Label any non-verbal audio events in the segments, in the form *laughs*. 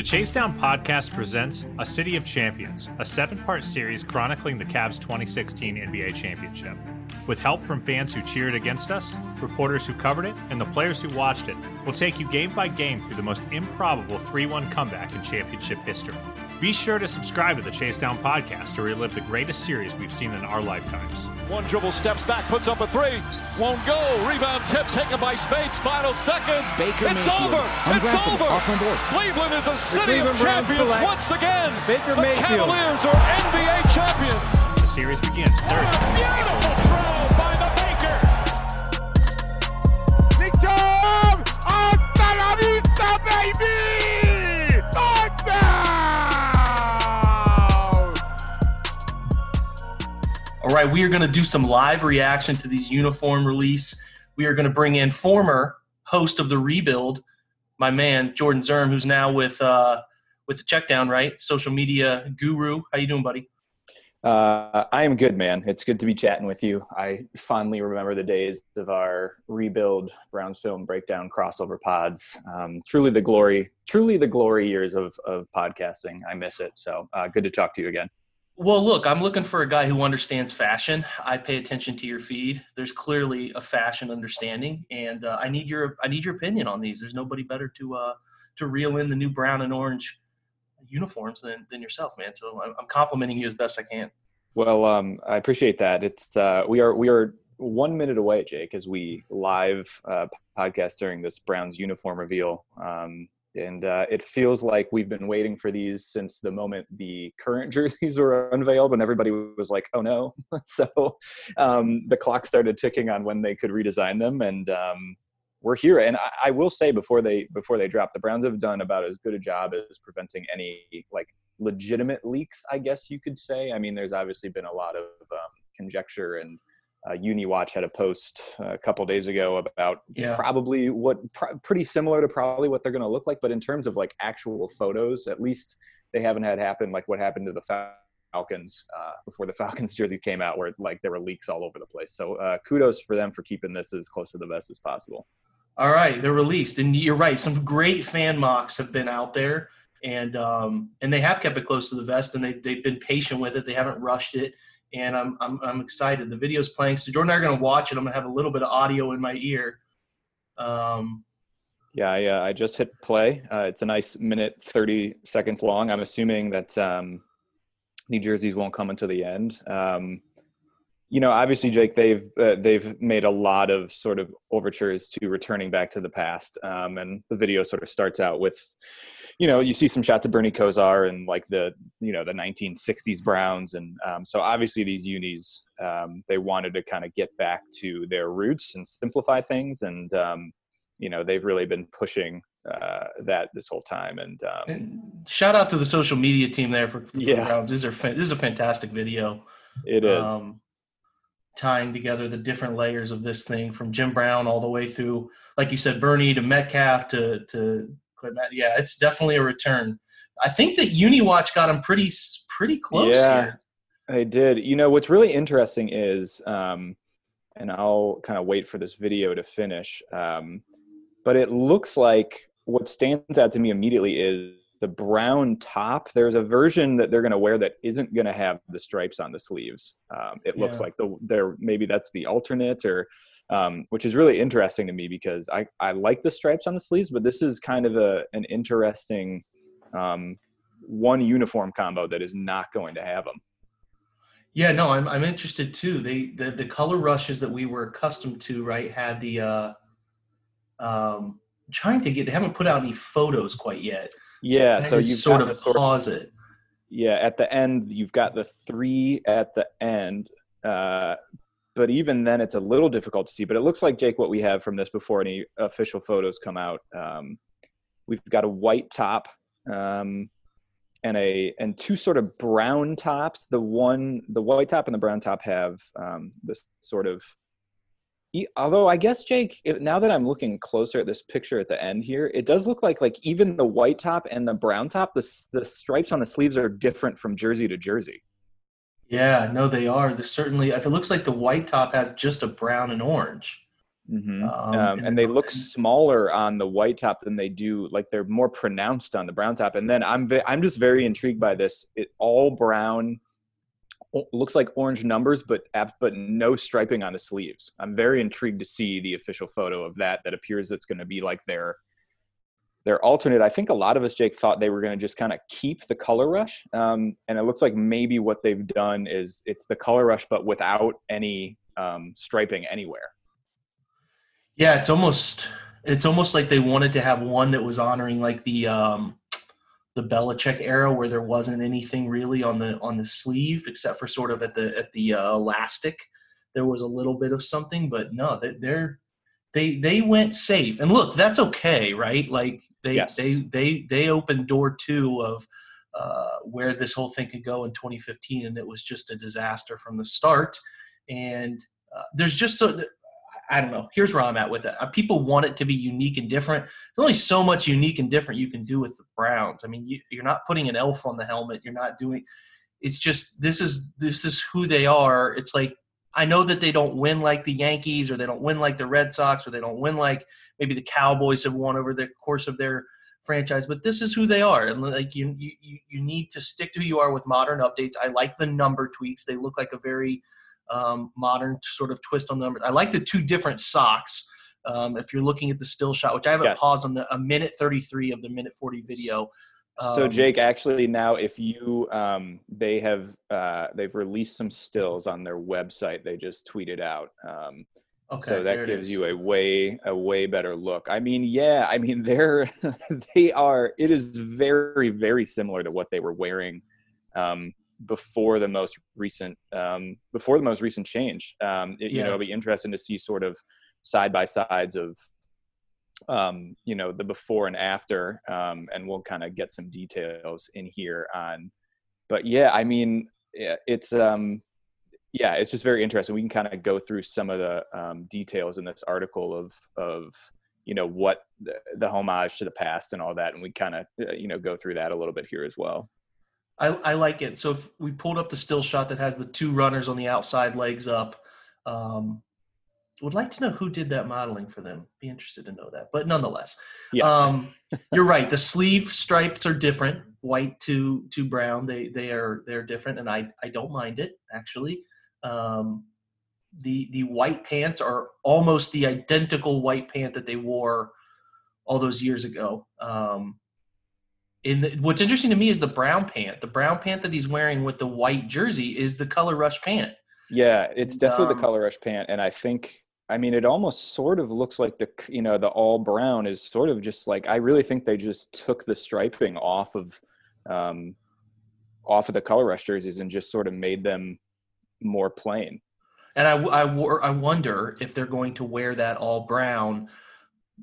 The Chase Down podcast presents A City of Champions, a seven part series chronicling the Cavs 2016 NBA Championship. With help from fans who cheered against us, reporters who covered it, and the players who watched it, we'll take you game by game through the most improbable 3 1 comeback in championship history. Be sure to subscribe to the Chase Down podcast to relive the greatest series we've seen in our lifetimes. One dribble steps back, puts up a three, won't go. Rebound tip taken by Speights. Final seconds. Baker it's Mayfield. over. It's over. Off on board. Cleveland is a city of champions select once again. Baker the Mayfield. Cavaliers are NBA champions. The series begins Thursday. Beautiful throw by the Baker. Victor! Hasta la vista, baby! All right, we are going to do some live reaction to these uniform release. We are going to bring in former host of the Rebuild, my man Jordan Zirm, who's now with uh, with the Checkdown, right? Social media guru. How you doing, buddy? Uh, I am good, man. It's good to be chatting with you. I fondly remember the days of our rebuild Browns film breakdown crossover pods. Um, truly the glory, truly the glory years of of podcasting. I miss it. So uh, good to talk to you again. Well, look, I'm looking for a guy who understands fashion. I pay attention to your feed. There's clearly a fashion understanding, and uh, I need your I need your opinion on these. There's nobody better to uh, to reel in the new brown and orange uniforms than, than yourself, man. So I'm, I'm complimenting you as best I can. Well, um, I appreciate that. It's uh, we are we are one minute away, Jake, as we live uh, podcast during this Browns uniform reveal. Um, and uh, it feels like we've been waiting for these since the moment the current *laughs* jerseys were unveiled when everybody was like oh no. *laughs* So um, the clock started ticking on when they could redesign them and um, we're here. And I, I will say before they before they drop the browns have done about as good a job as preventing any like legitimate leaks i guess you could say. I mean there's obviously been a lot of um, conjecture and uh, UniWatch had a post a couple days ago about Yeah. probably what pr- pretty similar to probably what they're going to look like, but in terms of like actual photos, at least they haven't had happen like what happened to the Falcons uh, before the *laughs* Falcons jersey came out, where like there were leaks all over the place. So uh, kudos for them for keeping this as close to the vest as possible. All right, they're released, and you're right. Some great fan mocks have been out there, and um, and they have kept it close to the vest, and they they've been patient with it. They haven't rushed it, and I'm I'm, I'm excited. The video's playing, so Jordan and I are gonna watch it. I'm gonna have a little bit of audio in my ear. Um, Yeah, I, uh, I just hit play. Uh, it's a nice minute thirty seconds long. I'm assuming that um, the jerseys won't come until the end. Um, you know, obviously, Jake, they've uh, they've made a lot of sort of overtures to returning back to the past, um, and the video sort of starts out with, you know, you see some shots of Bernie Kosar and like the you know the 1960s Browns, and um, so obviously these unis um, they wanted to kind of get back to their roots and simplify things, and um, you know they've really been pushing uh, that this whole time, and um, and shout out to the social media team there for, for the Yeah. Browns. These are fa- this is a fantastic video. it is. um, tying together the different layers of this thing from Jim Brown all the way through, like you said, Bernie to Metcalf to to Yeah, it's definitely a return. I think that UniWatch got him pretty pretty close Yeah. here. I did. You know, what's really interesting is, um, and I'll kind of wait for this video to finish, um, but it looks like what stands out to me immediately is the brown top. There's a version that they're going to wear that isn't going to have the stripes on the sleeves. Um, it looks Yeah. like the there maybe that's the alternate or. Um, which is really interesting to me because I, I like the stripes on the sleeves, but this is kind of a an interesting um, one uniform combo that is not going to have them. Yeah, no, I'm I'm interested too. They the the color rushes that we were accustomed to, right, had the uh um trying to get they haven't put out any photos quite yet. Yeah, so you've sort of the sort pause it. yeah at the end you've got the three at the end, uh, but even then it's a little difficult to see. But it looks like Jake, what we have from this before any official photos come out, um, we've got a white top um, and a and two sort of brown tops. The one the white top and the brown top have um, this sort of although I guess Jake, now that I'm looking closer at this picture at the end here, it does look like like even the white top and the brown top, the the stripes on the sleeves are different from jersey to jersey. Yeah, no, they are. There's certainly if it looks like the white top has just a brown and orange. Mm-hmm. Um, um, and, and they look smaller on the white top than they do like they're more pronounced on the brown top. And then I'm ve- I'm just very intrigued by this. It all brown looks like orange numbers, but but no striping on the sleeves. I'm very intrigued to see the official photo of that. That appears it's going to be like their their alternate. I think a lot of us, Jake, thought they were going to just kind of keep the color rush, um, and it looks like maybe what they've done is it's the color rush, but without any um, striping anywhere. Yeah, it's almost it's almost like they wanted to have one that was honoring like the um, the Belichick era where there wasn't anything really on the on the sleeve except for sort of at the at the uh, elastic. There was a little bit of something, but no, they, they're they they went safe. And look, that's okay, right? Like they yes. they they they opened door two of uh, where this whole thing could go in 2015, and it was just a disaster from the start. And uh, there's just so I don't know. Here's where I'm at with it. Uh, people want it to be unique and different. There's only so much unique and different you can do with the Browns. I mean, you, you're not putting an elf on the helmet. You're not doing. It's just this is this is who they are. It's like I know that they don't win like the Yankees or they don't win like the Red Sox or they don't win like maybe the Cowboys have won over the course of their franchise, but this is who they are. And like you you you need to stick to who you are with modern updates. I like the number tweaks. They look like a very um, modern sort of twist on the numbers. I like the two different socks. Um, if you're looking at the still shot, which I haven't yes. pause on the a minute 33 of the minute 40 video. Um, so Jake, actually now if you um, they have uh, they've released some stills on their website. They just tweeted out. Um, okay, so that gives you a way a way better look. I mean, yeah, I mean *laughs* they're they are. It is very very similar to what they were wearing um, before the most recent um, before the most recent change. Um, it, yeah. You know, it'll be interesting to see sort of side by sides of um, you know the before and after, um, and we'll kind of get some details in here on. But yeah, I mean, it's um, yeah, it's just very interesting. We can kind of go through some of the um, details in this article of of you know what the, the homage to the past and all that, and we kind of uh, you know go through that a little bit here as well. I, I like it. So if we pulled up the still shot that has the two runners on the outside legs up, um, would like to know who did that modeling for them. Be interested to know that. But nonetheless, yeah. um, *laughs* you're right. The sleeve stripes are different, white to to brown. They they are they're different, and I I don't mind it actually. Um, the the white pants are almost the identical white pant that they wore all those years ago. Um, in the, what's interesting to me is the brown pant. The brown pant that he's wearing with the white jersey is the color rush pant. Yeah, it's definitely um, the color rush pant, and I think I mean it almost sort of looks like the you know the all brown is sort of just like I really think they just took the striping off of um, off of the color rush jerseys and just sort of made them more plain. And I, I, I wonder if they're going to wear that all brown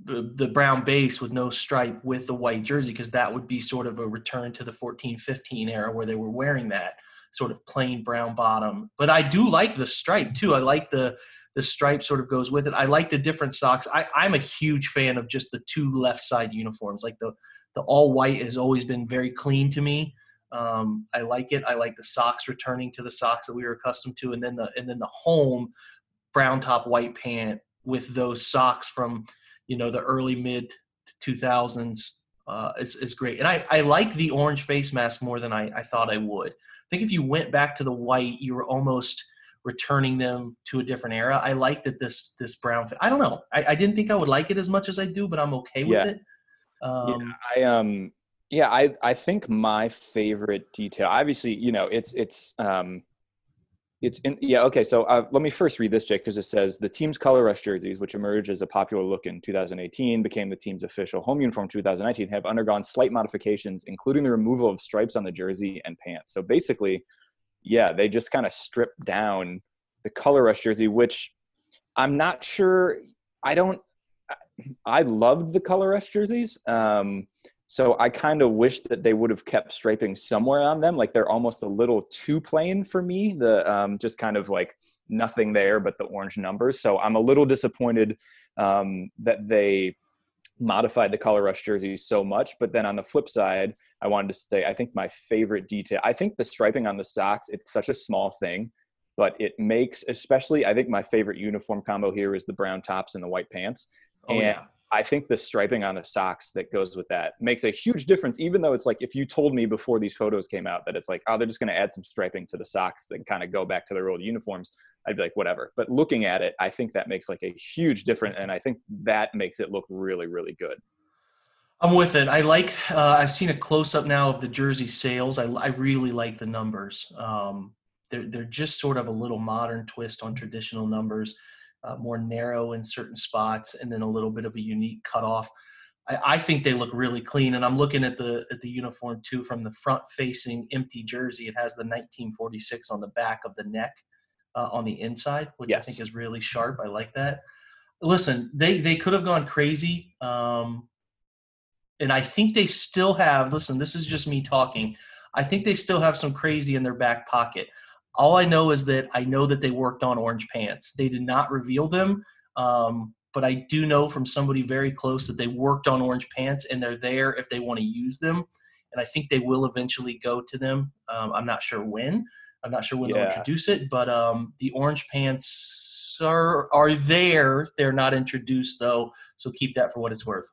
the, brown base with no stripe with the white jersey because that would be sort of a return to the 14 15 era where they were wearing that sort of plain brown bottom. But i do like the stripe too. I like the the stripe sort of goes with it. I like the different socks. I, i'm a huge fan of just the two left side uniforms. Like the the all white has always been very clean to me. Um, i like it. I like the socks returning to the socks that we were accustomed to and then the and then the home brown top white pant with those socks from you know the early mid 2000s uh, is, is great. And I, I like the orange face mask more than I, I thought I would. I think if you went back to the white, you were almost returning them to a different era. I like that this this brown. I don't know. I, I didn't think I would like it as much as I do, but I'm okay with yeah. it. Um, yeah, I um yeah I I think my favorite detail. Obviously, you know it's it's um it's in, yeah okay. So uh, let me first read this, Jake, because it says the team's color rush jerseys, which emerged as a popular look in 2018, became the team's official home uniform 2019, have undergone slight modifications, including the removal of stripes on the jersey and pants. So basically, yeah, they just kind of stripped down the color rush jersey, which I'm not sure. I don't. I loved the color rush jerseys. Um, so I kind of wish that they would have kept striping somewhere on them. Like they're almost a little too plain for me. The um, just kind of like nothing there but the orange numbers. So I'm a little disappointed um, that they modified the color rush jerseys so much. But then on the flip side, I wanted to say I think my favorite detail. I think the striping on the socks. It's such a small thing, but it makes especially I think my favorite uniform combo here is the brown tops and the white pants. Oh, and yeah. I think the striping on the socks that goes with that makes a huge difference, even though it's like if you told me before these photos came out that it's like, oh, they're just going to add some striping to the socks that kind of go back to their old uniforms, I'd be like, whatever. But looking at it, I think that makes like a huge difference. And I think that makes it look really, really good. I'm with it. I like. Uh, I've seen a close up now of the jersey sales. I, I really like the numbers. Um, they're they're just sort of a little modern twist on traditional numbers, uh, more narrow in certain spots, and then a little bit of a unique cutoff. I, I think they look really clean, and I'm looking at the at the uniform too from the front facing empty jersey. It has the 1946 on the back of the neck uh, on the inside, which Yes. I think is really sharp. I like that. Listen, they they could have gone crazy. Um, and I think they still have. Listen, this is just me talking. I think they still have some crazy in their back pocket. All I know is that I know that they worked on orange pants. They did not reveal them, um, but I do know from somebody very close that they worked on orange pants and they're there if they want to use them. And I think they will eventually go to them. Um, I'm not sure when. I'm not sure when they'll introduce it, but um, the orange pants are are there. They're not introduced though, so keep that for what it's worth.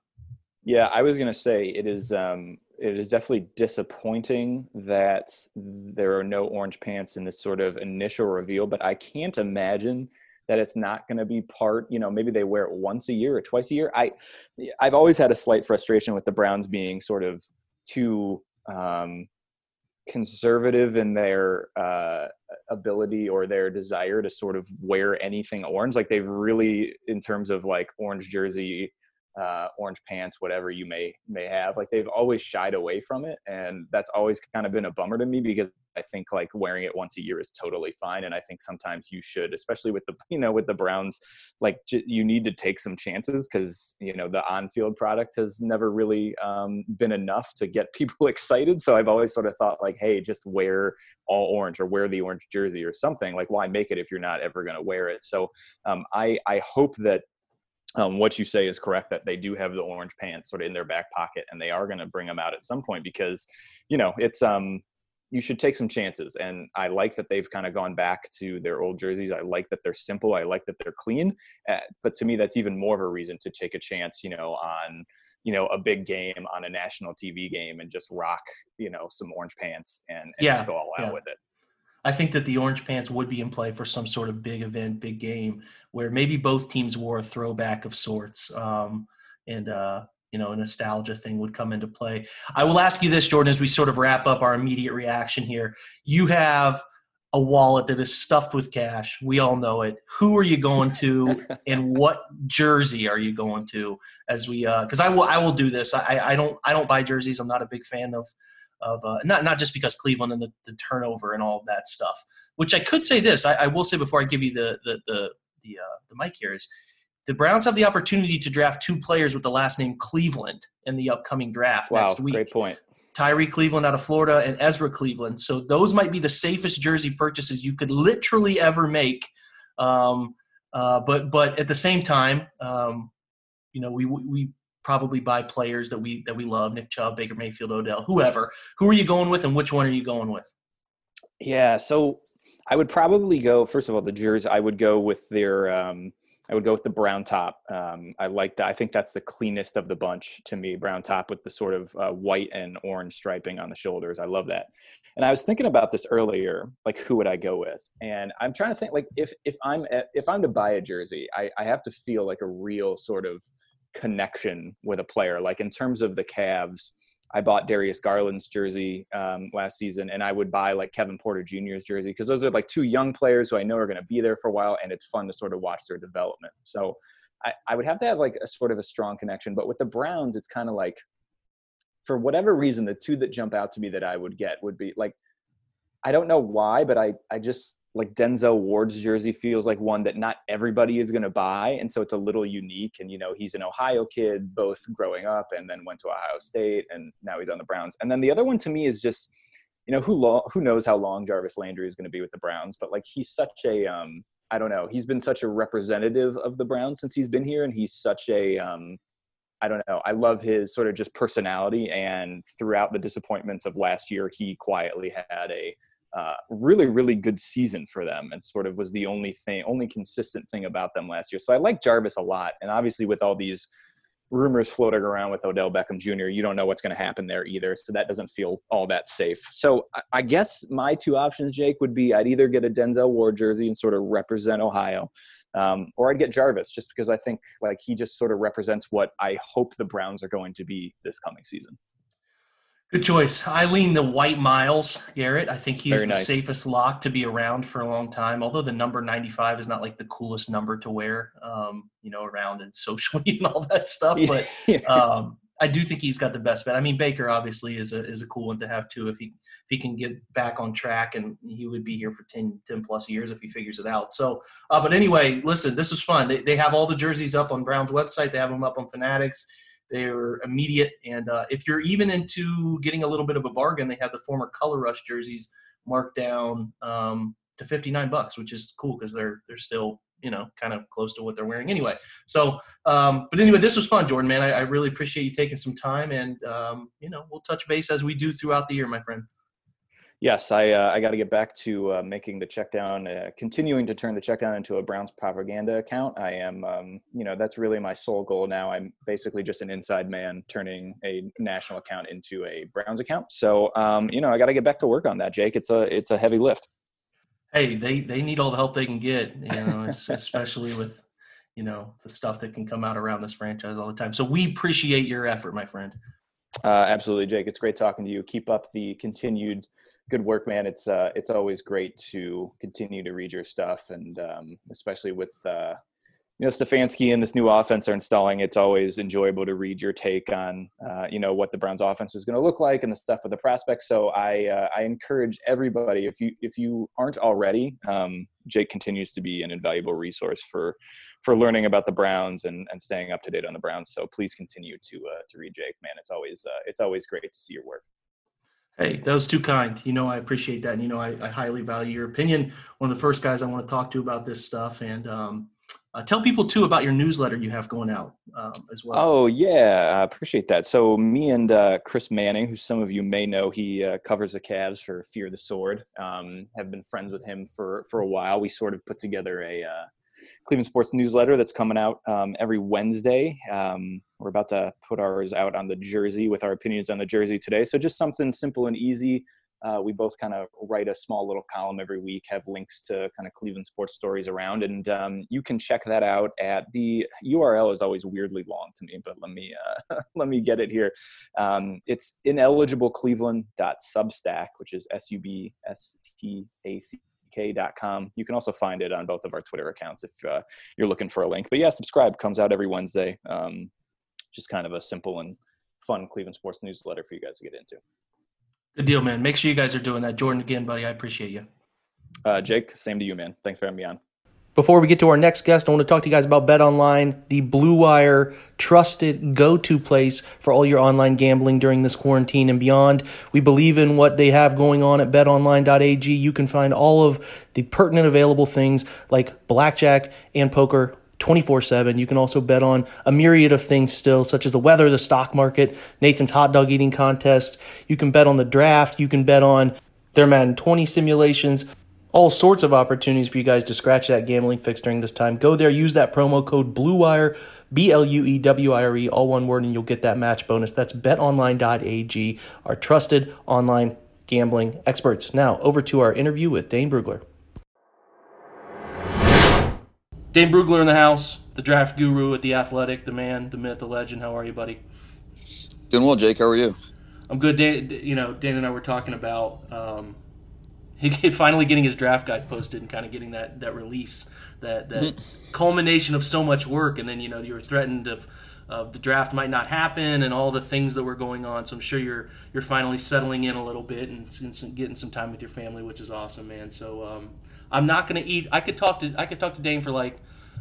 Yeah, I was gonna say it is. Um, it is definitely disappointing that there are no orange pants in this sort of initial reveal. But I can't imagine that it's not going to be part. You know, maybe they wear it once a year or twice a year. I, I've always had a slight frustration with the Browns being sort of too um, conservative in their uh, ability or their desire to sort of wear anything orange. Like they've really, in terms of like orange jersey uh, orange pants, whatever you may may have. Like they've always shied away from it, and that's always kind of been a bummer to me because I think like wearing it once a year is totally fine, and I think sometimes you should, especially with the *laughs* you know with the Browns, like j- you need to take some chances because you know the on-field product has never really um, been enough to get *laughs* people excited. So I've always sort of thought like, hey, just wear all orange or wear the orange jersey or something. Like why make it if you're not ever going to wear it? So um, I I hope that um, what you say is correct that they do have the orange pants sort of in their back pocket and they are going to bring them out at some point because you know it's um you should take some chances. And i like that they've kind of gone back to their old jerseys. I like that they're simple. I like that they're clean. Uh, but to me that's even more of a reason to take a chance you know on you know a big game on a national tv game and just rock you know some orange pants and, and Yeah, just go all out yeah. with it I think that the orange pants would be in play for some sort of big event, big game, where maybe both teams wore a throwback of sorts, um, and uh, you know, a nostalgia thing would come into play. I will ask you this, Jordan, as we sort of wrap up our immediate reaction here. You have a wallet that is stuffed with cash. We all know it. Who are you going to, *laughs* and what jersey are you going to? As we, because I will, I will do this. I, I don't, I don't buy jerseys. I'm not a big fan of of uh, not not just because Cleveland and the, the turnover and all that stuff. Which I could say this. I, I will say before I give you the the the the, uh, the mic here is the Browns have the opportunity to draft two players with the last name Cleveland in the upcoming draft wow next week. great point Tyrie Cleveland out of Florida and Ezra Cleveland. So those might be the safest jersey purchases you could literally ever make. Um, uh, but but at the same time, um, you know, we we probably buy players that we that we love: Nick Chubb, Baker Mayfield, Odell, whoever. Who are you going with, and which one are you going with? Yeah, so I would probably go first of all the jersey. I would go with their. Um, I would go with the brown top. Um, I like that. I think that's the cleanest of the bunch to me. Brown top with the sort of uh, white and orange striping on the shoulders. I love that. And I was thinking about this earlier. Like, who would I go with? And I'm trying to think. Like, if if I'm if I'm to buy a jersey, I, I have to feel like a real sort of connection with a player. Like in terms of the Cavs, I bought Darius Garland's jersey um, last season, and I would buy like Kevin Porter Jr.'s jersey because those are like two young players who I know are going to be there for a while, and it's fun to sort of watch their development. So I, I would have to have like a sort of a strong connection. But with the Browns, it's kind of like, for whatever reason, the two that jump out to me that I would get would be like, I don't know why, but I I just like Denzel Ward's jersey feels like one that not everybody is going to buy, and so it's a little unique. And you know, he's an Ohio kid, both growing up and then went to Ohio State, and now he's on the Browns. And then the other one to me is just, you know, who lo- who knows how long Jarvis Landry is going to be with the Browns, but like he's such a um, I don't know, he's been such a representative of the Browns since he's been here, and he's such a um, I don't know. I love his sort of just personality, and throughout the disappointments of last year, he quietly had a uh, really, really good season for them and sort of was the only thing, only consistent thing about them last year. So I like Jarvis a lot. And obviously, with all these rumors floating around with Odell Beckham Jr., you don't know what's going to happen there either. So that doesn't feel all that safe. So I guess my two options, Jake, would be I'd either get a Denzel Ward jersey and sort of represent Ohio. Um, or I'd get Jarvis just because I think like he just sort of represents what I hope the Browns are going to be this coming season. Good choice. I lean the white Myles, Garrett. I think he's the safest lock to be around for a long time. Although the number 95 is not like the coolest number to wear, um, you know, around and *laughs* socially and all that stuff. But *laughs* um, I do think he's got the best bet. I mean, Baker obviously is a is a cool one to have too if he if he can get back on track, and he would be here for 10, 10 plus years if he figures it out. So, uh, but anyway, listen, this is fun. They they have all the jerseys up on Brown's website. They have them up on Fanatics. They're immediate, and uh, if you're even into getting a little bit of a bargain, they have the former Color Rush jerseys marked down um, to 59 bucks, which is cool because they're they're still you know kind of close to what they're wearing anyway. So, um, but anyway, this was fun, Jordan. Man, I, I really appreciate you taking some time, and um, you know we'll touch base as we do throughout the year, my friend yes, I uh, I got to get back to uh, making the check down, uh, continuing to turn the check down into a Browns propaganda account. I am, um, you know, that's really my sole goal now. I'm basically just an inside man turning a national account into a Browns account. So, um, you know, I got to get back to work on that, Jake. It's a it's a heavy lift. Hey, they they need all the help they can get, you know, *laughs* especially with you know the stuff that can come out around this franchise all the time. So we appreciate your effort, my friend. Uh, absolutely, Jake. It's great talking to you. Keep up the continued good work, man. It's uh, it's always great to continue to read your stuff, and um, especially with uh, you know Stefanski and this new offense are installing. It's always enjoyable to read your take on uh, you know what the Browns' offense is going to look like and the stuff with the prospects. So I uh, I encourage everybody if you if you aren't already, um, Jake continues to be an invaluable resource for for learning about the Browns and, and staying up to date on the Browns. So please continue to uh, to read Jake, man. It's always uh, it's always great to see your work. Hey, that was too kind. You know, I appreciate that. And, you know, I, I, highly value your opinion. One of the first guys I want to talk to about this stuff. And um, uh, tell people, too, about your newsletter you have going out um, as well. Oh, yeah. I appreciate that. So, me and uh, Chris Manning, who some of you may know, he uh, covers the Cavs for Fear the Sword, um, have been friends with him for, for a while. We sort of put together a uh, Cleveland Sports newsletter that's coming out um, every Wednesday. Um, we're about to put ours out on the jersey with our opinions on the jersey today. So just something simple and easy. Uh, we both kind of write a small little column every week, have links to kind of Cleveland sports stories around, and um, you can check that out at the URL is always weirdly long to me, but let me uh, *laughs* let me get it here. Um, it's ineligiblecleveland.substack, which is S U B S T A C k.com. You can also find it on both of our Twitter accounts if uh, you're looking for a link. But yeah, subscribe comes out every Wednesday. Um, just kind of a simple and fun Cleveland sports newsletter for you guys to get into. Good deal, man. Make sure you guys are doing that. Jordan, again, buddy, I appreciate you. Uh, Jake, same to you, man. Thanks for having me on. Before we get to our next guest, I want to talk to you guys about Bet Online, the Blue Wire trusted go to place for all your online gambling during this quarantine and beyond. We believe in what they have going on at betonline.ag. You can find all of the pertinent available things like blackjack and poker 24 7. You can also bet on a myriad of things still, such as the weather, the stock market, Nathan's hot dog eating contest. You can bet on the draft. You can bet on their Madden 20 simulations all sorts of opportunities for you guys to scratch that gambling fix during this time. Go there, use that promo code BLUEWIRE, B L U E W I R E, all one word, and you'll get that match bonus. That's betonline.ag, our trusted online gambling experts. Now, over to our interview with Dane Brugler. Dane Brugler in the house, the draft guru at The Athletic, the man, the myth, the legend. How are you, buddy? Doing well, Jake. How are you? I'm good. Dan, you know, Dan and I were talking about um, *laughs* finally getting his draft guide posted and kind of getting that that release, that that mm-hmm. culmination of so much work, and then you know you were threatened of. Uh, the draft might not happen, and all the things that were going on. So I'm sure you're you're finally settling in a little bit and, and getting some time with your family, which is awesome, man. So um, I'm not gonna eat. I could talk to I could talk to Dane for like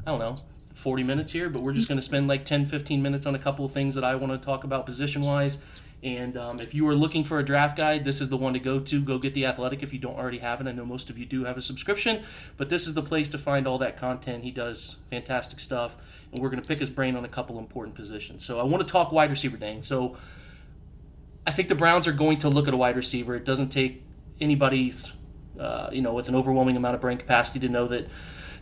I don't know 40 minutes here, but we're just gonna spend like 10, 15 minutes on a couple of things that I want to talk about position wise and um, if you are looking for a draft guide, this is the one to go to. Go get the Athletic if you don't already have it. I know most of you do have a subscription, but this is the place to find all that content. He does fantastic stuff, and we're going to pick his brain on a couple important positions. So I want to talk wide receiver, Dane. So I think the Browns are going to look at a wide receiver. It doesn't take anybody's uh, you know, with an overwhelming amount of brain capacity to know that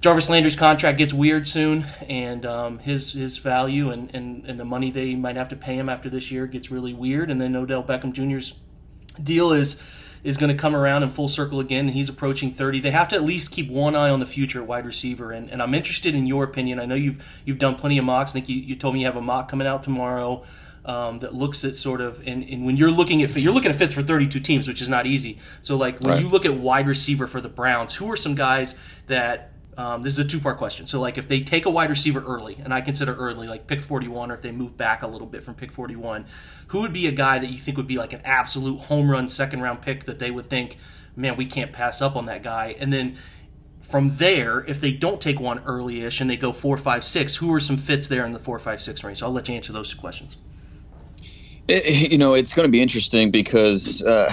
Jarvis Landry's contract gets weird soon, and um, his his value and, and, and the money they might have to pay him after this year gets really weird. And then Odell Beckham Jr.'s deal is is going to come around in full circle again, he's approaching 30. They have to at least keep one eye on the future wide receiver, and, and I'm interested in your opinion. I know you've you've done plenty of mocks. I think you, you told me you have a mock coming out tomorrow um, that looks at sort of and, and when you're looking at you're looking at fits for 32 teams, which is not easy. So like when right. you look at wide receiver for the Browns, who are some guys that um, this is a two part question. So, like, if they take a wide receiver early, and I consider early, like pick 41, or if they move back a little bit from pick 41, who would be a guy that you think would be like an absolute home run second round pick that they would think, man, we can't pass up on that guy? And then from there, if they don't take one early ish and they go four, five, six, who are some fits there in the four, five, six range? So, I'll let you answer those two questions. It, you know, it's going to be interesting because uh,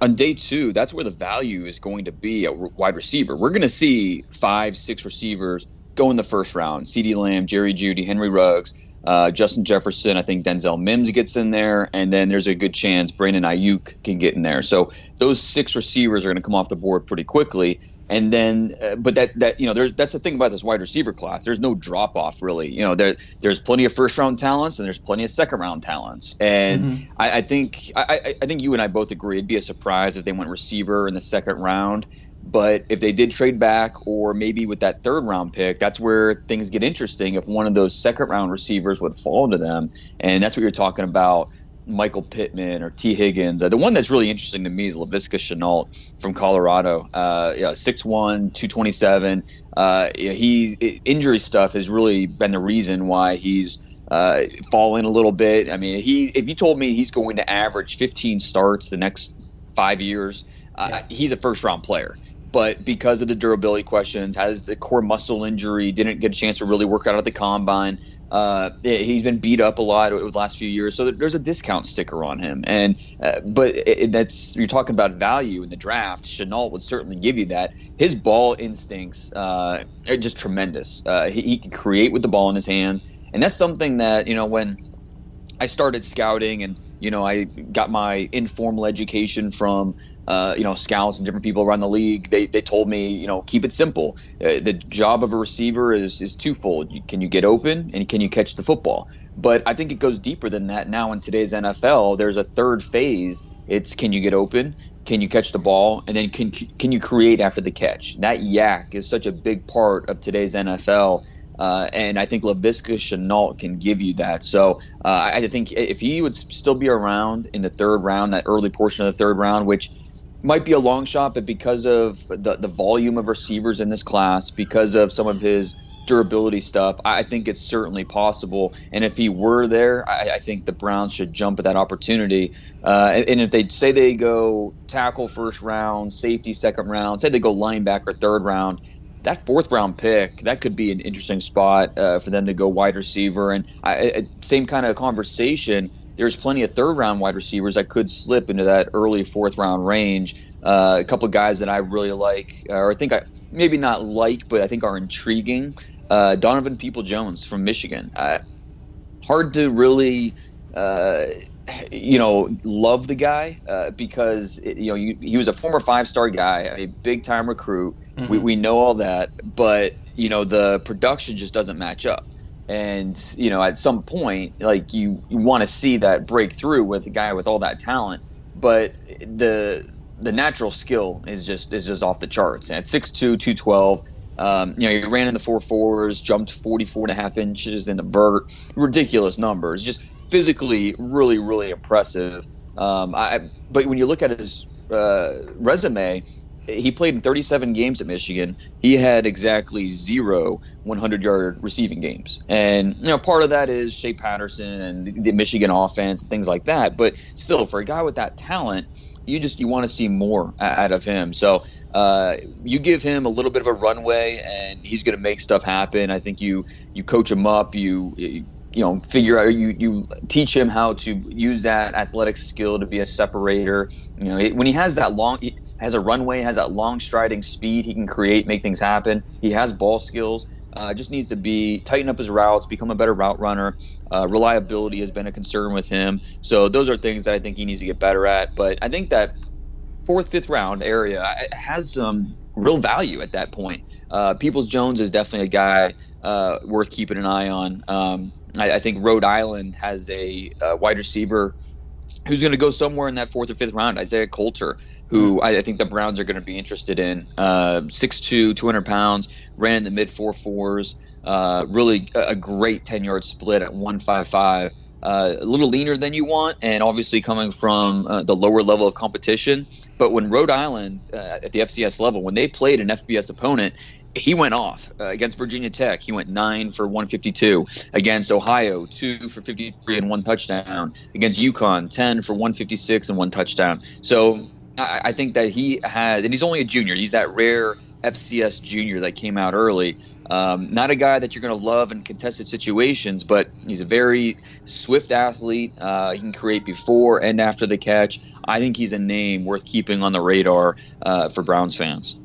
on day two, that's where the value is going to be at wide receiver. We're going to see five, six receivers go in the first round. CeeDee Lamb, Jerry Jeudy, Henry Ruggs, uh, Justin Jefferson. I think Denzel Mims gets in there, and then there's a good chance Brandon Aiyuk can get in there. So those six receivers are going to come off the board pretty quickly and then uh, but that that you know there, that's the thing about this wide receiver class. There's no drop off really. You know there there's plenty of first round talents and there's plenty of second round talents. And mm-hmm. I, I, think I, I think you and I both agree it'd be a surprise if they went receiver in the second round. But if they did trade back or maybe with that third round pick that's where things get interesting if one of those second round receivers would fall to them. And that's what you're talking about Michael Pittman or Tee Higgins. Uh, the one that's really interesting to me is Laviska Shenault from Colorado. Uh, yeah, 6'1", 227. Uh, he injury stuff has really been the reason why he's uh, fallen a little bit. I mean, he if you told me he's going to average 15 starts the next five years, uh, yeah. he's a first round player but because of the durability questions, has the core muscle injury, didn't get a chance to really work out at the combine. Uh, he's been beat up a lot over the last few years, so there's a discount sticker on him. And uh, but it, that's you're talking about value in the draft. Shenault would certainly give you that. His ball instincts uh, are just tremendous. Uh, he, he can create with the ball in his hands, and that's something that you know when I started scouting and you know I got my informal education from uh, you know, scouts and different people around the league, they, they told me, you know, keep it simple. Uh, the job of a receiver is, is twofold. Can you get open and can you catch the football? But I think it goes deeper than that now in today's NFL. There's a third phase. It's can you get open? Can you catch the ball? And then can, can you create after the catch? That YAC is such a big part of today's NFL. Uh, and I think Laviska Shenault can give you that. So uh, I think if he would still be around in the third round, that early portion of the third round, which – might be a long shot, but because of the, the volume of receivers in this class, because of some of his durability stuff, I think it's certainly possible. And if he were there, I, I think the Browns should jump at that opportunity. Uh, and, if they say they go tackle first round, safety second round, say they go linebacker third round, that fourth round pick that could be an interesting spot uh, for them to go wide receiver. And I, I, same kind of conversation there's plenty of third round wide receivers that could slip into that early fourth round range. Uh, a couple of guys that I really like, or I think I maybe not like, but I think are intriguing. Uh, Donovan People Jones from Michigan. Uh, hard to really, uh, you know, love the guy uh, because you know you, he was a former five star guy, a big time recruit. Mm-hmm. We, we know all that, but you know the production just doesn't match up and you know at some point like you, you want to see that breakthrough with a guy with all that talent but the the natural skill is just is just off the charts. And at 6'2 212 um, you know he ran in the four fours jumped 44 and a half inches in the vert. Ridiculous numbers. Just physically really really impressive. Um, I, but when you look at his uh, resume he played in 37 games at Michigan. He had exactly zero 100 yard receiving games. And, you know, part of that is Shea Patterson and the Michigan offense and things like that. But still, for a guy with that talent, you just you want to see more out of him. So uh, you give him a little bit of a runway, and he's going to make stuff happen. I think you you coach him up, you, you you know figure out you you teach him how to use that athletic skill to be a separator. You know when he has that long has a runway, has that long striding speed. He can create, make things happen. He has ball skills. Uh, just needs to be tighten up his routes, become a better route runner. Uh, reliability has been a concern with him. So those are things that I think he needs to get better at. But I think that fourth, fifth round area has some real value at that point. Uh, Peoples Jones is definitely a guy uh, worth keeping an eye on. Um, I, I, think Rhode Island has a, a wide receiver who's going to go somewhere in that fourth or fifth round. Isaiah Coulter, who I, I think the Browns are going to be interested in. Uh, 6'2", 200 pounds, ran in the mid four fours. Uh, really a, a great 10 yard split at 155 uh, a little leaner than you want, and obviously coming from uh, the lower level of competition. But when Rhode Island uh, at the FCS level, when they played an FBS opponent, he went off uh, against Virginia Tech. He went nine for 152 against Ohio, two for 53 and one touchdown against UConn, 10 for 156 and one touchdown. So I, I think that he had, and he's only a junior. He's that rare FCS junior that came out early. Um, not a guy that you're going to love in contested situations, but he's a very swift athlete. Uh, he can create before and after the catch. I think he's a name worth keeping on the radar uh, for Browns fans.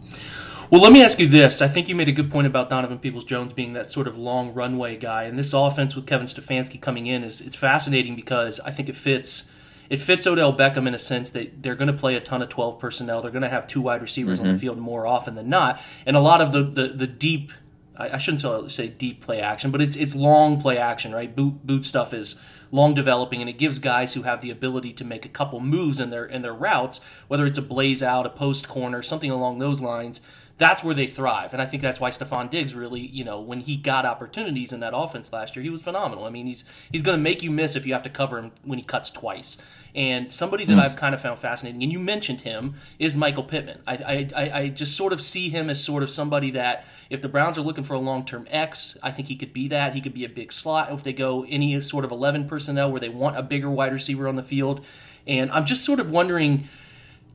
Well, let me ask you this. I think you made a good point about Donovan Peoples Jones being that sort of long runway guy. And this offense with Kevin Stefanski coming in is it's fascinating because I think it fits it fits Odell Beckham in a sense that they're going to play a ton of 12 personnel. They're going to have two wide receivers mm-hmm. on the mm-hmm. field more often than not. And a lot of the, the, the deep I, shouldn't say deep play action, but it's it's long play action, right? Boot boot stuff is long developing, and it gives guys who have the ability to make a couple moves in their in their routes, whether it's a blaze out, a post corner, something along those lines. That's where they thrive, and I think that's why Stefon Diggs really, you know, when he got opportunities in that offense last year, he was phenomenal. I mean, he's he's going to make you miss if you have to cover him when he cuts twice. And somebody that mm. I've kind of found fascinating, and you mentioned him, is Michael Pittman. I, I, I just sort of see him as sort of somebody that if the Browns are looking for a long term X, I think he could be that. He could be a big slot if they go any sort of 11 personnel where they want a bigger wide receiver on the field. And I'm just sort of wondering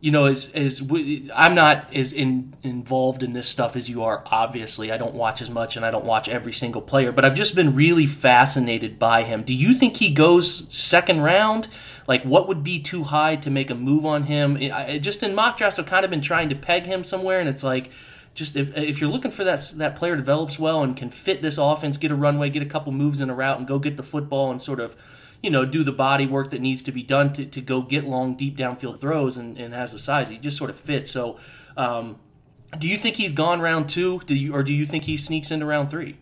you know, as as we, I'm not as in, involved in this stuff as you are. Obviously, I don't watch as much, and I don't watch every single player. But I've just been really fascinated by him. Do you think he goes second round? Like, what would be too high to make a move on him? I, just in mock drafts, I've kind of been trying to peg him somewhere, and it's like, just if, if you're looking for that that player develops well and can fit this offense, get a runway, get a couple moves in a route, and go get the football and sort of you know, do the body work that needs to be done to, to go get long, deep downfield throws and, and has the size. He just sort of fits. So, um, do you think he's gone round two? Do you, or do you think he sneaks into round three?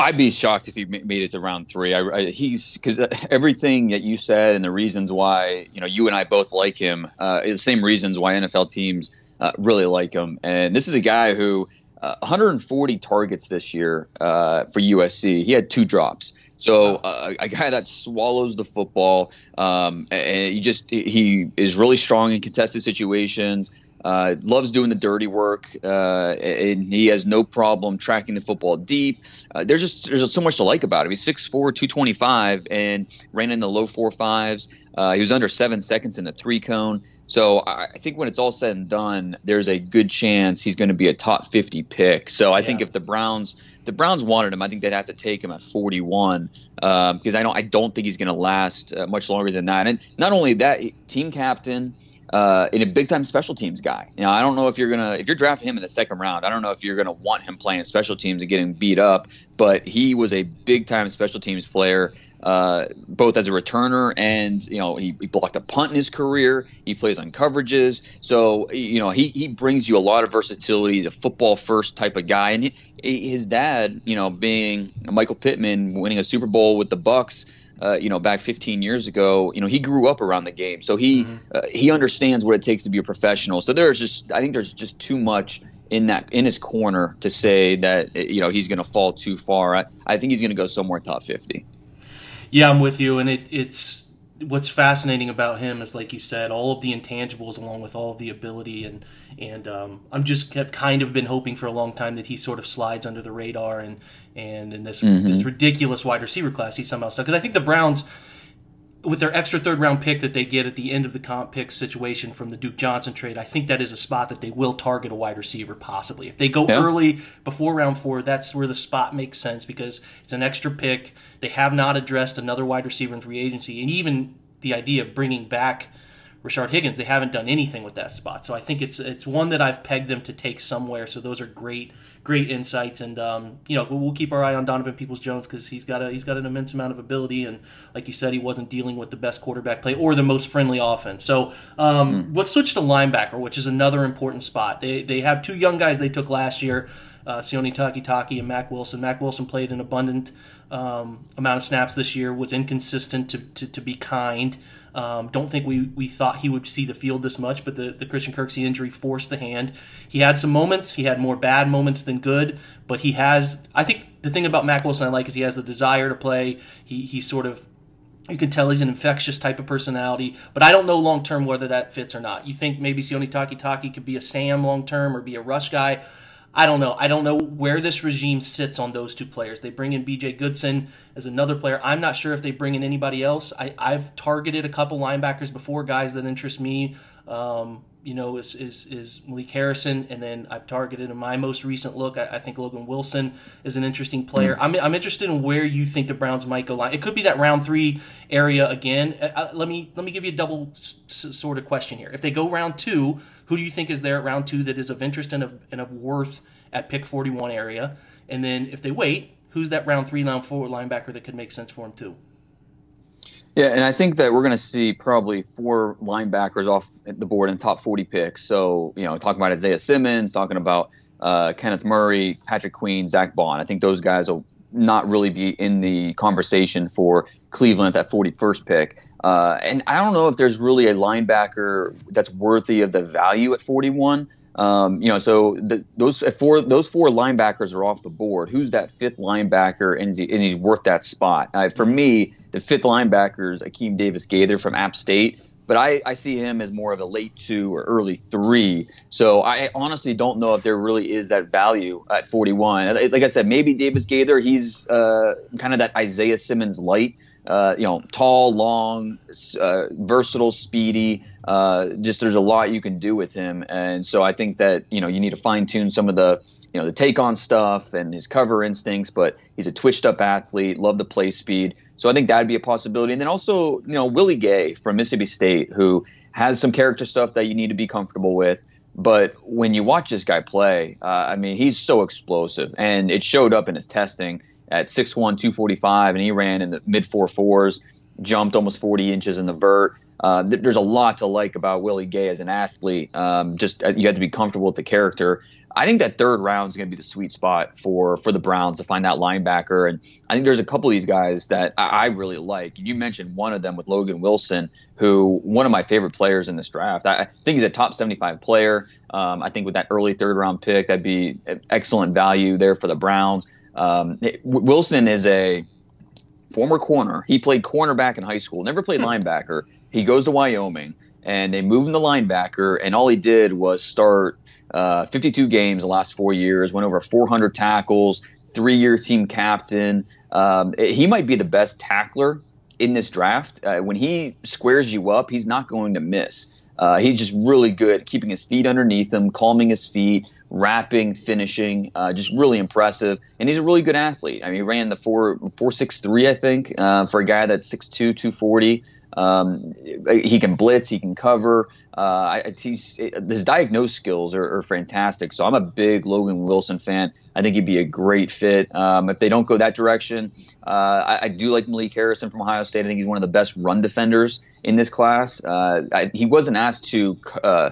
I'd be shocked if he made it to round three. I, I, he's because uh, everything that you said and the reasons why you know you and I both like him, uh, the same reasons why NFL teams uh, really like him. And this is a guy who uh, 140 targets this year uh, for USC. He had two drops. So uh, a guy that swallows the football, um, and he just he is really strong in contested situations. Uh, loves doing the dirty work, uh, and he has no problem tracking the football deep. Uh, there's just there's just so much to like about him. He's 6'4", 225, and ran in the low four fives. Uh, he was under seven seconds in the three cone. So I think when it's all said and done, there's a good chance he's going to be a top 50 pick. So I yeah. think if the Browns the Browns wanted him, I think they'd have to take him at 41 um, because I don't I don't think he's going to last uh, much longer than that. And not only that, team captain uh, in a big time special teams guy. You know, I don't know if you're gonna if you're drafting him in the second round. I don't know if you're gonna want him playing special teams and getting beat up. But he was a big time special teams player, uh, both as a returner and you know he, he, blocked a punt in his career. He plays on coverages, so you know he he brings you a lot of versatility. The football first type of guy, and he, his dad, you know, being Michael Pittman, winning a Super Bowl with the Bucs uh, you know, back 15 years ago, you know, he grew up around the game, so he mm-hmm. uh, he understands what it takes to be a professional. So there's just, I think there's just too much in that in his corner to say that you know he's going to fall too far. I, I think he's going to go somewhere top 50. Yeah, I'm with you, and it, it's what's fascinating about him is like you said, all of the intangibles along with all of the ability and and um, I'm just have kind of been hoping for a long time that he sort of slides under the radar and and in this mm-hmm. this ridiculous wide receiver class he somehow stuck because I think the Browns with their extra third round pick that they get at the end of the comp pick situation from the Duke Johnson trade, I think that is a spot that they will target a wide receiver possibly. If they go yeah. early before round four, that's where the spot makes sense because it's an extra pick. They have not addressed another wide receiver in free agency, and even the idea of bringing back Rashard Higgins, they haven't done anything with that spot. So I think it's it's one that I've pegged them to take somewhere. So those are great great insights, and um, you know we'll keep our eye on Donovan Peoples Jones because he's got a he's got an immense amount of ability, and like you said, he wasn't dealing with the best quarterback play or the most friendly offense. So um, mm-hmm. let's switch to linebacker, which is another important spot. They they have two young guys they took last year uh, Sione Takitaki and Mack Wilson. Mack Wilson played an abundant um, amount of snaps this year, was inconsistent to, to, to be kind. Um, don't think we, we thought he would see the field this much, but the, the Christian Kirksey injury forced the hand. He had some moments. He had more bad moments than good, but he has. I think the thing about Mack Wilson I like is he has the desire to play. He, he sort of you can tell he's an infectious type of personality, but I don't know long term whether that fits or not. You think maybe Sione Takitaki could be a Sam long term or be a rush guy? I don't know. I don't know where this regime sits on those two players. They bring in BJ Goodson as another player. I'm not sure if they bring in anybody else. I, have targeted a couple linebackers before, guys that interest me. Um, you know, is, is is Malik Harrison, and then I've targeted in my most recent look. I, I think Logan Wilson is an interesting player. Mm-hmm. I'm, I'm interested in where you think the Browns might go line. It could be that round three area again. Uh, uh let me let me give you a double s- sort of question here. If they go round two, who do you think is there at round two that is of interest and of and of worth at pick 41 area? And then if they wait, who's that round three, round four linebacker that could make sense for him too? Yeah, and I think that we're going to see probably four linebackers off the board in top 40 picks. So, you know, talking about Isaiah Simmons, talking about uh, Kenneth Murray, Patrick Queen, Zach Baun. I think those guys will not really be in the conversation for Cleveland at that 41st pick. Uh, and I don't know if there's really a linebacker that's worthy of the value at 41. Um, you know, so the, those four those four linebackers are off the board. Who's that fifth linebacker, and, is he, and he's worth that spot? Uh, for me, the fifth linebacker is Akeem Davis Gaither from App State, but I, I see him as more of a late two or early three. So I honestly don't know if there really is that value at 41. Like I said, maybe Davis Gaither, he's uh, kind of that Isaiah Simmons light. Uh, you know, tall, long, uh, versatile, speedy. Uh, just there's a lot you can do with him, and so I think that you know you need to fine tune some of the you know the take on stuff and his cover instincts. But he's a twitched up athlete, love the play speed. So I think that'd be a possibility. And then also you know Willie Gay from Mississippi State, who has some character stuff that you need to be comfortable with. But when you watch this guy play, uh, I mean, he's so explosive, and it showed up in his testing at 6'1", 245, and he ran in the mid four fours, jumped almost 40 inches in the vert. Uh, th- there's a lot to like about Willie Gay as an athlete. Um, just uh, you have to be comfortable with the character. I think that third round is going to be the sweet spot for for the Browns to find that linebacker, and I think there's a couple of these guys that I, I really like. You mentioned one of them with Logan Wilson, who one of my favorite players in this draft. I, I think he's a top 75 player. Um, I think with that early third round pick, that'd be excellent value there for the Browns. Um, Wilson is a former corner. He played cornerback in high school, never played hmm. linebacker. He goes to Wyoming, and they move him to linebacker, and all he did was start uh, 52 games the last four years, went over 400 tackles, three year team captain. Um, he might be the best tackler in this draft. Uh, when he squares you up, he's not going to miss. Uh, he's just really good keeping his feet underneath him, calming his feet, wrapping, finishing, uh, just really impressive. And he's a really good athlete. I mean, he ran the four four six three, I think, uh, for a guy that's 6'2", 240. Um, he can blitz, he can cover. Uh, his diagnose skills are, are, fantastic. So I'm a big Logan Wilson fan. I think he'd be a great fit. Um, if they don't go that direction, uh, I, I, do like Malik Harrison from Ohio State. I think he's one of the best run defenders in this class. Uh, I, he wasn't asked to uh,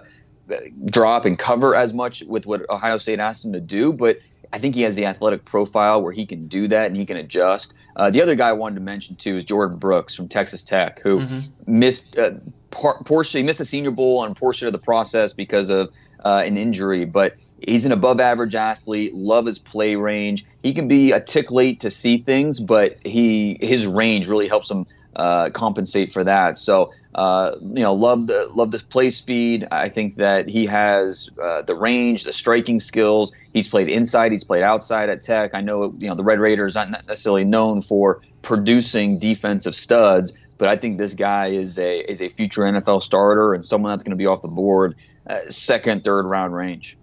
drop and cover as much with what Ohio State asked him to do, but I think he has the athletic profile where he can do that and he can adjust. Uh, the other guy I wanted to mention too is Jordan Brooks from Texas Tech, who mm-hmm. missed uh, par- portion, he missed a Senior Bowl on a portion of the process because of uh, an injury, but he's an above average athlete. Love his play range. He can be a tick late to see things, but he his range really helps him uh, compensate for that. So uh, you know, love the love this play speed. I think that he has uh, the range, the striking skills. He's played inside, he's played outside at Tech. I know you know the Red Raiders aren't necessarily known for producing defensive studs, but I think this guy is a is a future NFL starter and someone that's going to be off the board, uh, second, third round range.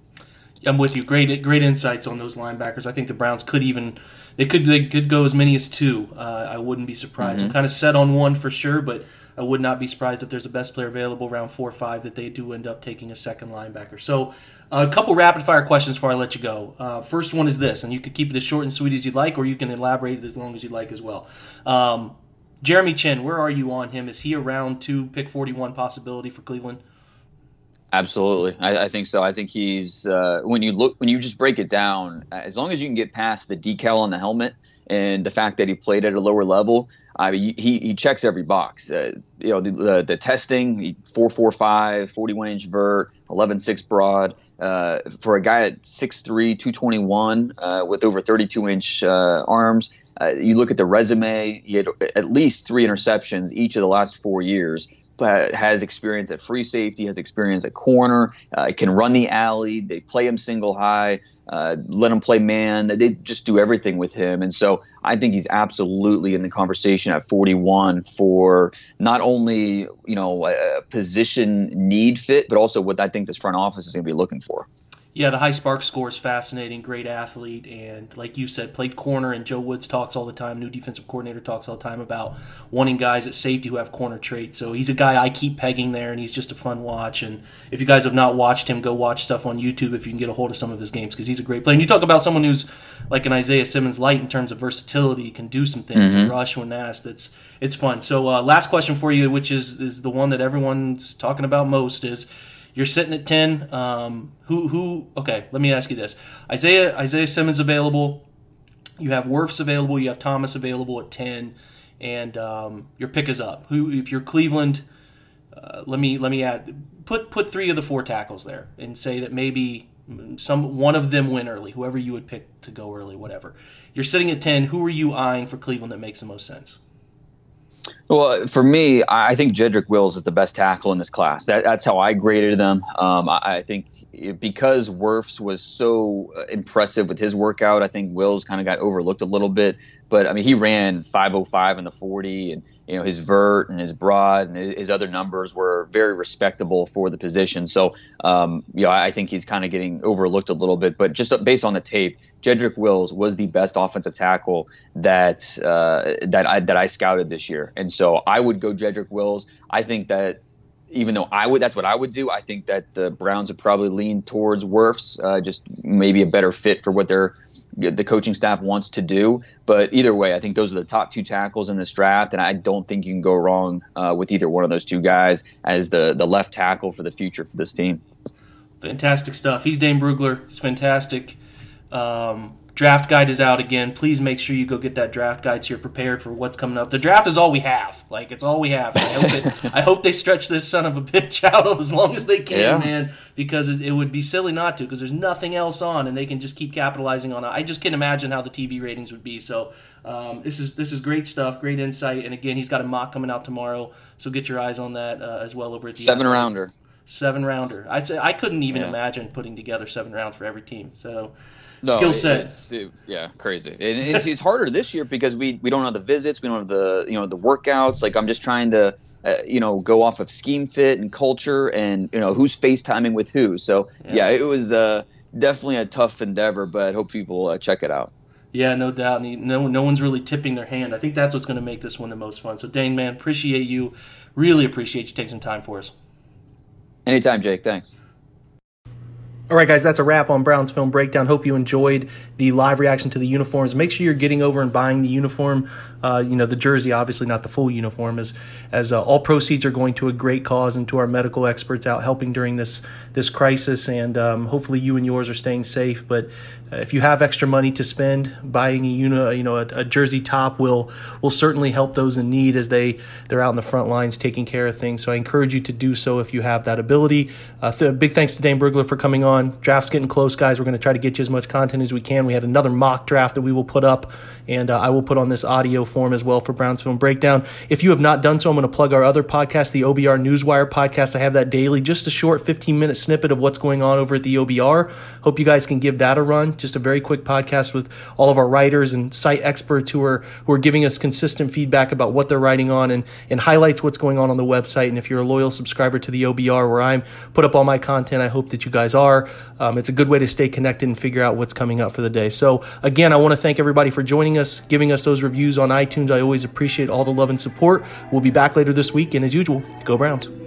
I'm with you. Great, great insights on those linebackers. I think the Browns could even they could they could go as many as two. Uh, I wouldn't be surprised. Mm-hmm. I'm kind of set on one for sure, but I would not be surprised if there's a best player available around four or five that they do end up taking a second linebacker. So, uh, a couple rapid fire questions before I let you go. Uh, first one is this, and you can keep it as short and sweet as you'd like, or you can elaborate it as long as you'd like as well. Um, Jeremy Chinn, where are you on him? Is he a round two, pick 41 possibility for Cleveland? Absolutely, I, I think so. I think he's uh, when you look when you just break it down, as long as you can get past the decal on the helmet and the fact that he played at a lower level, I mean, he, he checks every box. Uh, you know, the, the, the testing, 445, 41 inch vert, 11.6 broad. Uh, for a guy at 6'3, 221 uh, with over 32 inch uh, arms, uh, you look at the resume, he had at least three interceptions each of the last four years. But has experience at free safety, has experience at corner, uh, can run the alley. They play him single high, uh, let him play man. They just do everything with him. And so I think he's absolutely in the conversation at 41 for not only you know a position need fit, but also what I think this front office is going to be looking for. Yeah, the high SPARQ score is fascinating. Great athlete, and like you said, played corner. And Joe Woods talks all the time. New defensive coordinator talks all the time about wanting guys at safety who have corner traits. So he's a guy I keep pegging there, and he's just a fun watch. And if you guys have not watched him, go watch stuff on YouTube if you can get a hold of some of his games because he's a great player. And you talk about someone who's like an Isaiah Simmons light in terms of versatility, can do some things and rush when asked. It's it's fun. So uh, last question for you, which is is the one that everyone's talking about most, is you're sitting at ten. Um, who who? Okay, let me ask you this: Isaiah Isaiah Simmons available. You have Wirfs available. You have Thomas available at ten, and um, your pick is up. Who if you're Cleveland? Uh, let me let me add put put three of the four tackles there and say that maybe some one of them win early. Whoever you would pick to go early, whatever. You're sitting at ten. Who are you eyeing for Cleveland that makes the most sense? Well, for me, I think Jedrick Wills is the best tackle in this class. That, that's how I graded them. Um, I, I, think because Wirfs was so uh, impressive with his workout, I think Wills kind of got overlooked a little bit. But I mean, he ran 505 in the 40, and you know his vert and his broad and his other numbers were very respectable for the position. So, um, you know, I think he's kind of getting overlooked a little bit. But just based on the tape, Jedrick Wills was the best offensive tackle that uh, that I that I scouted this year, and so I would go Jedrick Wills. I think that even though I would, that's what I would do. I think that the Browns would probably lean towards Wirfs, uh, just maybe a better fit for what their the coaching staff wants to do. But either way, I think those are the top two tackles in this draft, and I don't think you can go wrong uh, with either one of those two guys as the the left tackle for the future for this team. Fantastic stuff. He's Dane Brugler. He's fantastic. Um, draft guide is out again. Please make sure you go get that draft guide so you're prepared for what's coming up. The draft is all we have. Like it's all we have. I hope, it, *laughs* I hope they stretch this son of a bitch *laughs* out as long as they can, Yeah. man. Because it, it would be silly not to. Because there's nothing else on, and they can just keep capitalizing on it. I just can't imagine how the TV ratings would be. So um, this is this is great stuff, great insight. And again, he's got a mock coming out tomorrow, so get your eyes on that uh, as well over at the Seven rounder. seven rounder. I'd say I couldn't even Yeah. imagine putting together seven rounds for every team. So No, skill set. It- yeah, crazy. And it's, it's harder this year because we we don't have the visits, we don't have the you know the workouts. Like I'm just trying to uh, you know go off of scheme fit and culture and you know who's FaceTiming with who. So yeah, it was uh, definitely a tough endeavor, but I hope people uh, check it out. Yeah, no doubt. No, no one's really tipping their hand. I think that's what's going to make this one the most fun. So, Dane, man, appreciate you. Really appreciate you taking some time for us. Anytime, Jake. Thanks. All right, guys, that's a wrap on Brown's Film Breakdown. Hope you enjoyed the live reaction to the uniforms. Make sure you're getting over and buying the uniform. Uh, you know, the jersey, obviously not the full uniform, as as uh, all proceeds are going to a great cause and to our medical experts out helping during this this crisis. And um, hopefully, you and yours are staying safe. But uh, if you have extra money to spend, buying a uni, you know, a, a jersey top will will certainly help those in need as they they're out in the front lines taking care of things. So I encourage you to do so if you have that ability. Uh, th- big thanks to Dane Brugler for coming on. Draft's getting close, guys. We're going to try to get you as much content as we can. We had another mock draft that we will put up, and uh, I will put on this audio form as well for Browns Film Breakdown. If you have not done so, I'm going to plug our other podcast, the OBR Newswire podcast. I have that daily, just a short 15 minute snippet of what's going on over at the OBR. Hope you guys can give that a run. Just a very quick podcast with all of our writers and site experts who are who are giving us consistent feedback about what they're writing on and and highlights what's going on on the website. And if you're a loyal subscriber to the OBR, where I'm put up all my content, I hope that you guys are. Um, it's a good way to stay connected and figure out what's coming up for the day. So, again, I want to thank everybody for joining us, giving us those reviews on iTunes. I always appreciate all the love and support. We'll be back later this week, and as usual, go Browns.